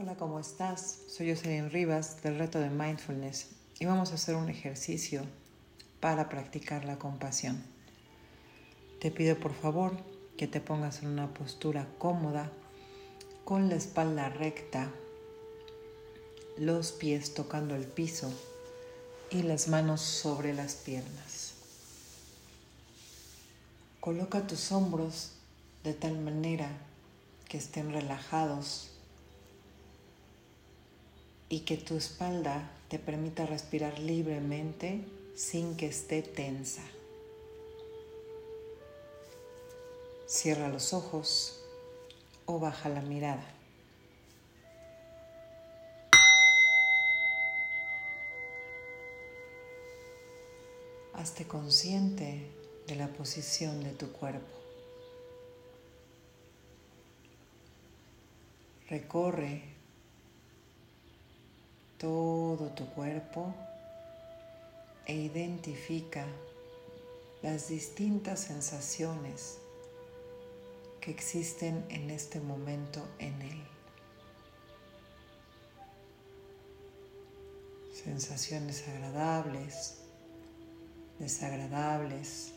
Hola, ¿cómo estás? Soy Jocelyn Rivas del reto de Mindfulness y vamos a hacer un ejercicio para practicar la compasión. Te pido por favor que te pongas en una postura cómoda, con la espalda recta, los pies tocando el piso y las manos sobre las piernas. Coloca tus hombros de tal manera que estén relajados y que tu espalda te permita respirar libremente sin que esté tensa. Cierra los ojos o baja la mirada. Hazte consciente de la posición de tu cuerpo. Recorre todo tu cuerpo e identifica las distintas sensaciones que existen en este momento en él. Sensaciones agradables, desagradables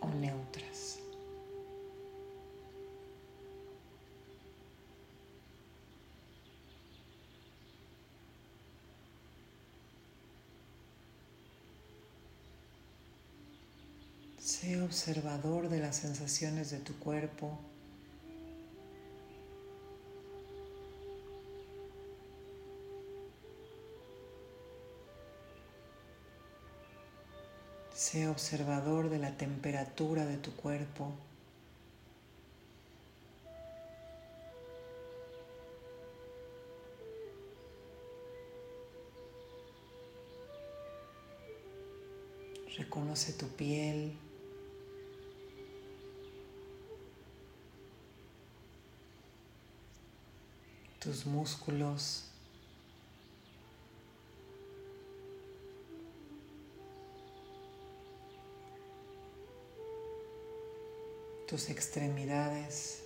o neutras. Observador de las sensaciones de tu cuerpo. Sé observador de la temperatura de tu cuerpo. Reconoce tu piel. Tus músculos. tus extremidades.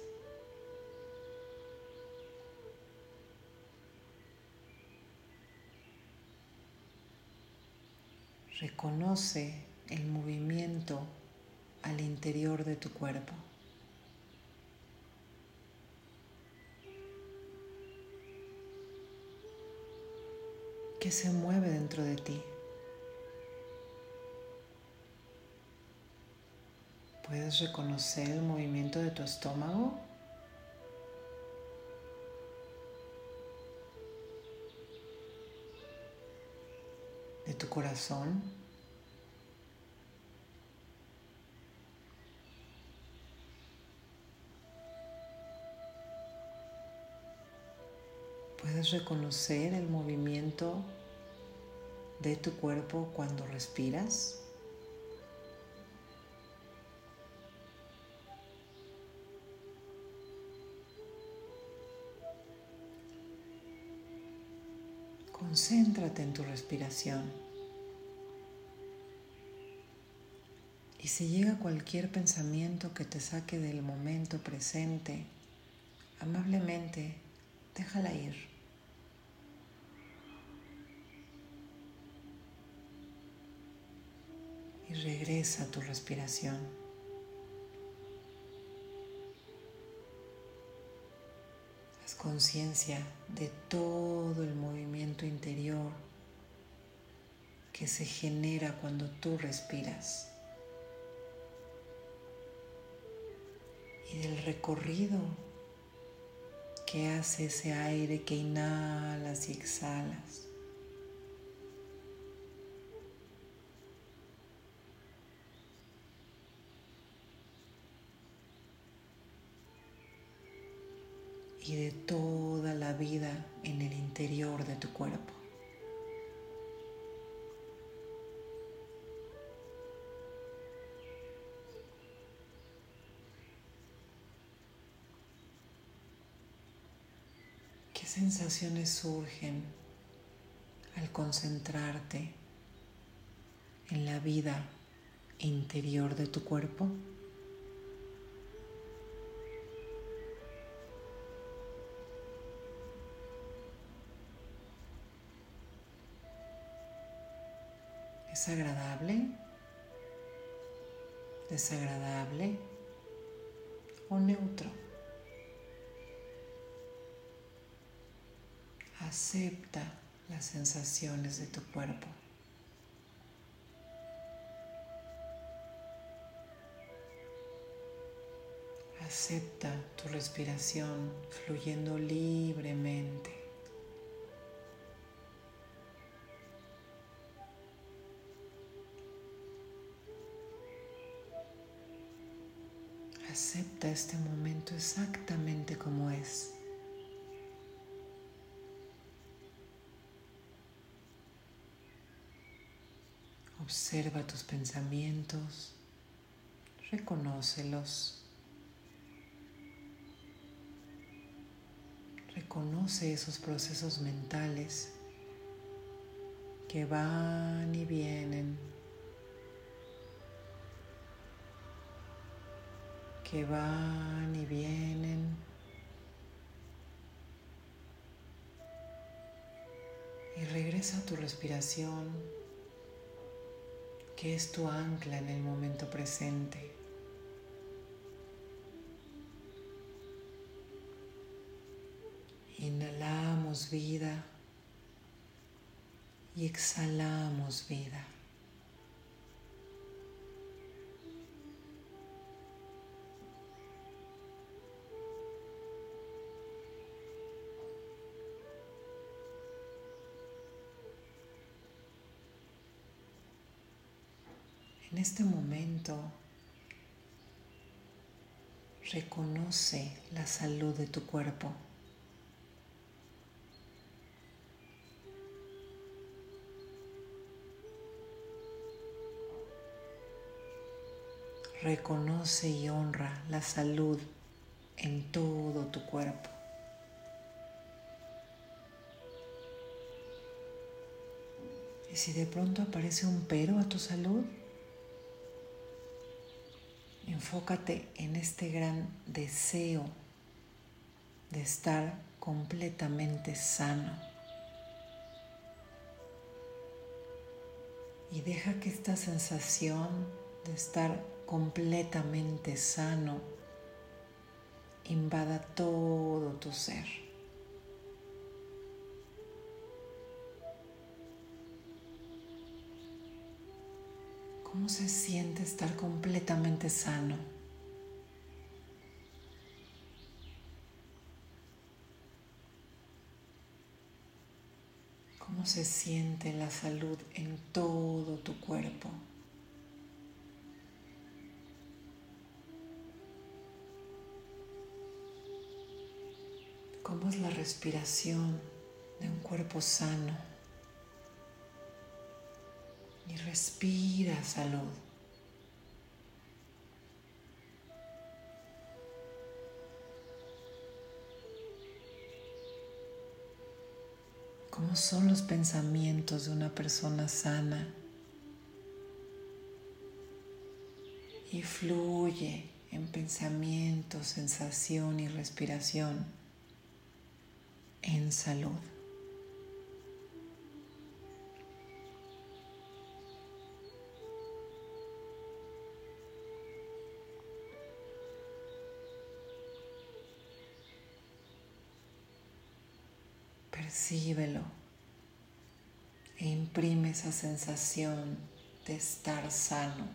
Reconoce el movimiento al interior de tu cuerpo. ¿Qué se mueve dentro de ti? ¿Puedes reconocer el movimiento de tu estómago? ¿De tu corazón? ¿Puedes reconocer el movimiento de tu cuerpo cuando respiras? Concéntrate en tu respiración. Y si llega cualquier pensamiento que te saque del momento presente, amablemente déjala ir. Y regresa tu respiración. Haz conciencia de todo el movimiento interior que se genera cuando tú respiras. Y del recorrido que hace ese aire que inhalas y exhalas. Y de toda la vida en el interior de tu cuerpo. sensaciones surgen al concentrarte en la vida interior de tu cuerpo? ¿Es agradable? ¿Desagradable? ¿O neutro? Acepta las sensaciones de tu cuerpo. Acepta tu respiración fluyendo libremente. Acepta este momento exactamente como es. Observa tus pensamientos, reconócelos. Reconoce esos procesos mentales que van y vienen, que van y vienen. Y regresa a tu respiración que es tu ancla en el momento presente. Inhalamos vida y exhalamos vida. Este momento reconoce la salud de tu cuerpo. Reconoce y honra la salud en todo tu cuerpo. Y si de pronto aparece un pero a tu salud, Enfócate en este gran deseo de estar completamente sano. Y deja que esta sensación de estar completamente sano invada todo tu ser. ¿Cómo se siente estar completamente sano? ¿Cómo se siente la salud en todo tu cuerpo? ¿Cómo es la respiración de un cuerpo sano? Y respira salud. ¿Cómo son los pensamientos de una persona sana? Y fluye en pensamiento, sensación y respiración en salud. Percíbelo e imprime esa sensación de estar sano,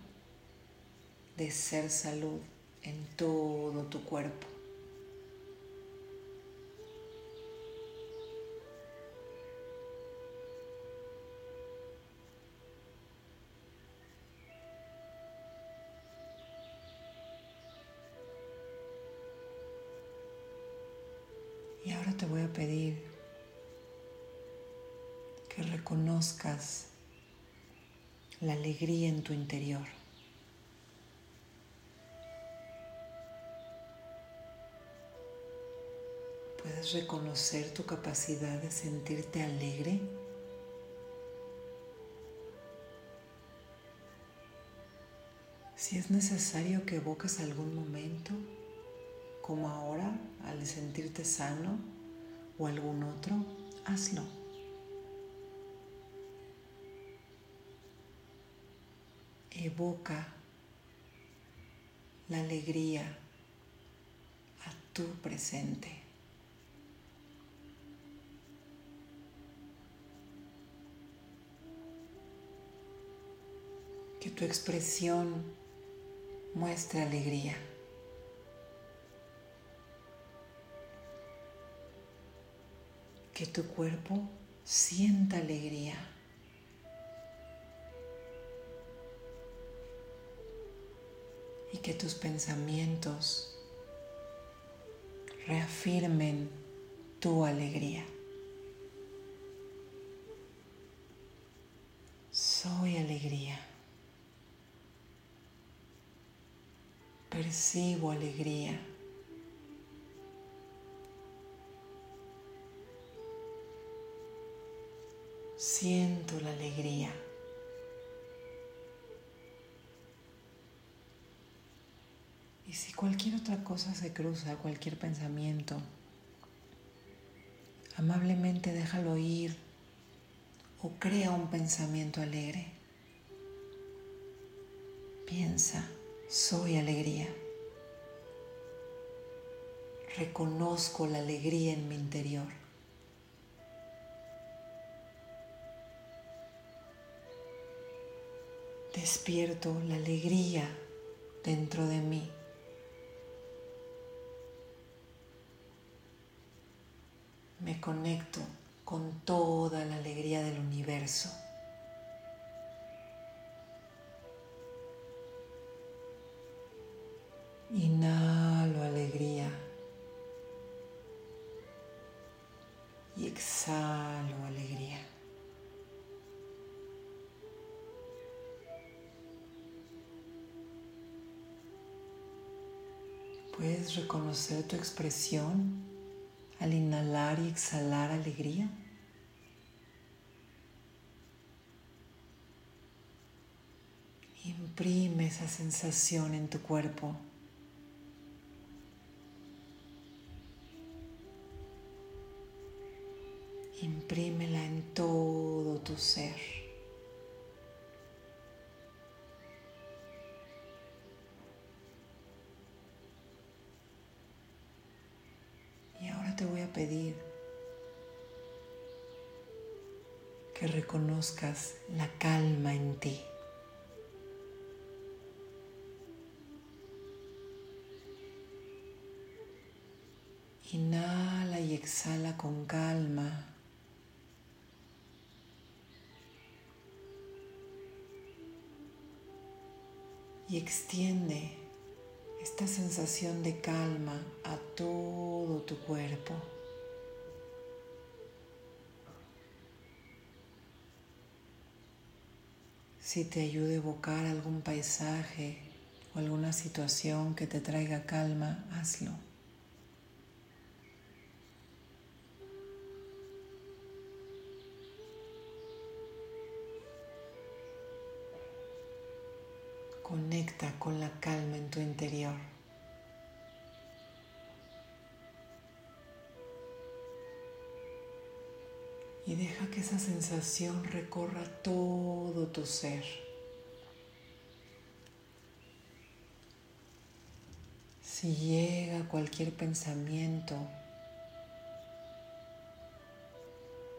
de ser salud en todo tu cuerpo. Reconozcas la alegría en tu interior. ¿Puedes reconocer tu capacidad de sentirte alegre? Si es necesario que evoques algún momento, como ahora, al sentirte sano o algún otro, hazlo. Evoca la alegría a tu presente. Que tu expresión muestre alegría. Que tu cuerpo sienta alegría. Que tus pensamientos reafirmen tu alegría. Soy alegría. Percibo alegría. Siento la alegría. Y si cualquier otra cosa se cruza, cualquier pensamiento, amablemente déjalo ir o crea un pensamiento alegre. Piensa, soy alegría. Reconozco la alegría en mi interior. despierto la alegría dentro de mí. Me conecto con toda la alegría del universo. Inhalo alegría y exhalo alegría. ¿Puedes reconocer tu expresión al inhalar y exhalar alegría? Imprime esa sensación en tu cuerpo. Imprímela en todo tu ser. Que reconozcas la calma en ti. Inhala y exhala con calma. Y extiende esta sensación de calma a todo tu cuerpo. Si te ayuda a evocar algún paisaje o alguna situación que te traiga calma, hazlo. Conecta con la calma en tu interior. Y deja que esa sensación recorra todo tu ser. Si llega cualquier pensamiento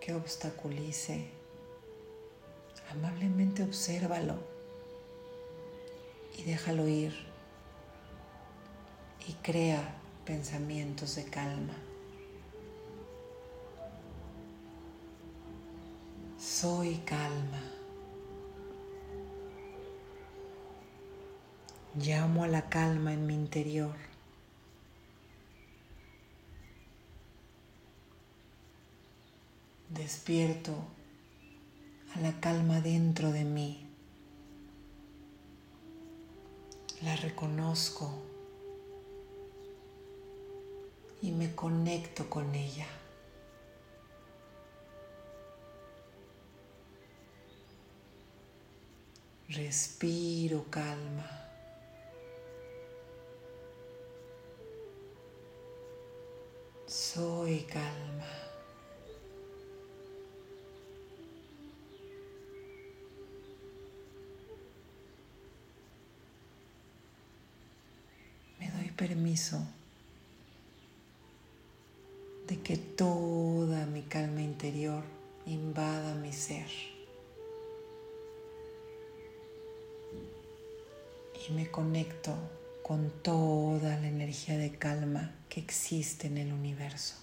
que obstaculice, amablemente obsérvalo y déjalo ir y crea pensamientos de calma. Soy calma. Llamo a la calma en mi interior. Despierto a la calma dentro de mí. la reconozco y me conecto con ella. Respiro calma. Soy calma. Me doy permiso de que toda mi calma interior invada mi ser. Y me conecto con toda la energía de calma que existe en el universo.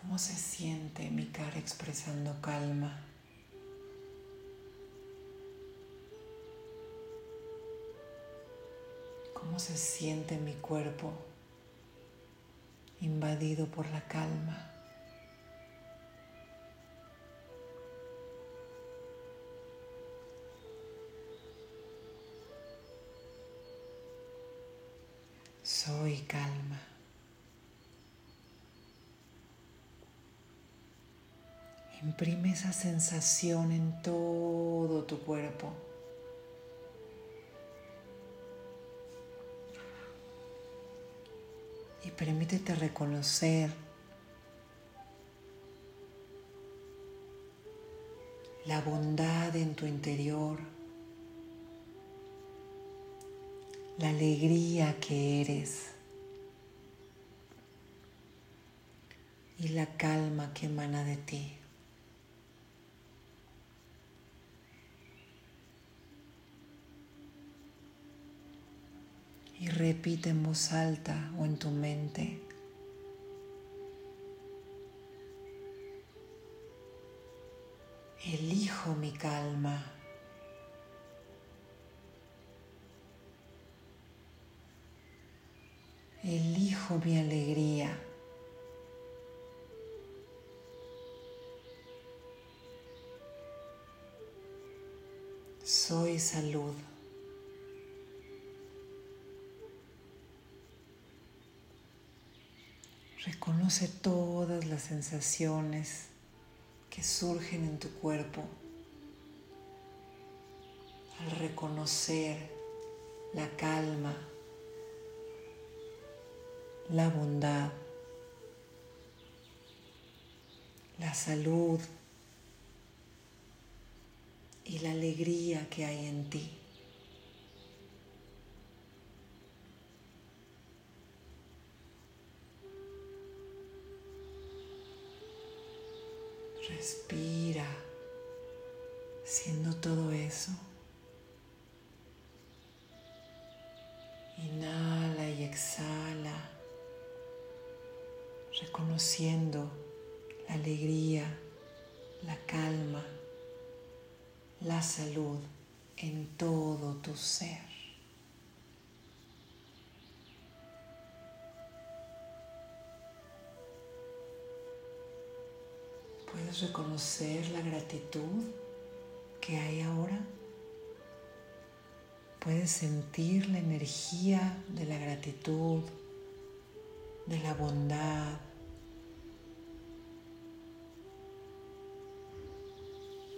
¿Cómo se siente mi cara expresando calma? ¿Cómo se siente mi cuerpo invadido por la calma? Calma. Imprime esa sensación en todo tu cuerpo. Y permítete reconocer la bondad en tu interior, la alegría que eres y la calma que emana de ti. y repite en voz alta o en tu mente. Elijo mi calma. Elijo mi alegría. Soy salud. Reconoce todas las sensaciones que surgen en tu cuerpo al reconocer la calma, la bondad, la salud y la alegría que hay en ti. Respira, siendo todo eso. Inhala y exhala, reconociendo la alegría, la calma, la salud en todo tu ser. ¿Puedes reconocer la gratitud que hay ahora? ¿Puedes sentir la energía de la gratitud, de la bondad,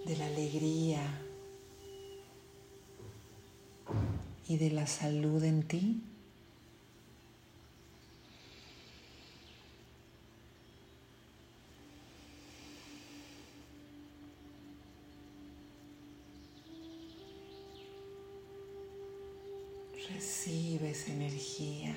de la alegría y de la salud en ti? Recibe esa energía.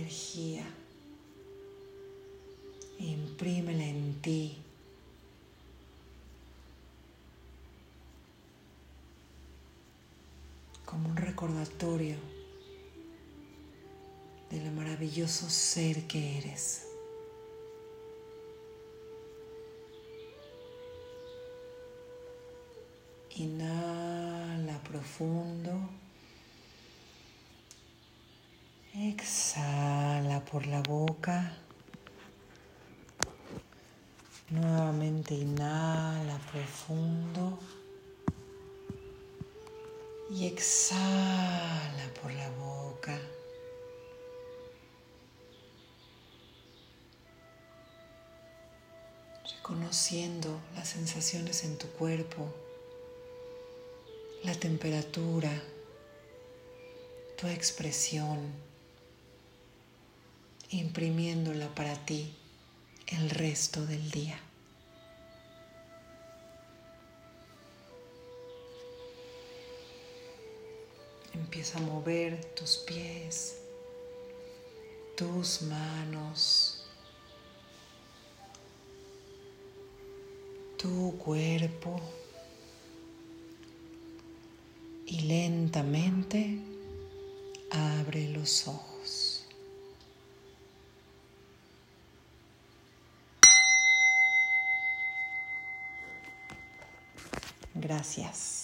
Energía. Imprímela en ti. como un recordatorio del maravilloso ser que eres. Inhala profundo. Exhala por la boca. Nuevamente inhala profundo y exhala por la boca. conociendo las sensaciones en tu cuerpo, la temperatura, tu expresión, imprimiéndola para ti el resto del día. Empieza a mover tus pies, tus manos, tu cuerpo y lentamente abre los ojos. Gracias.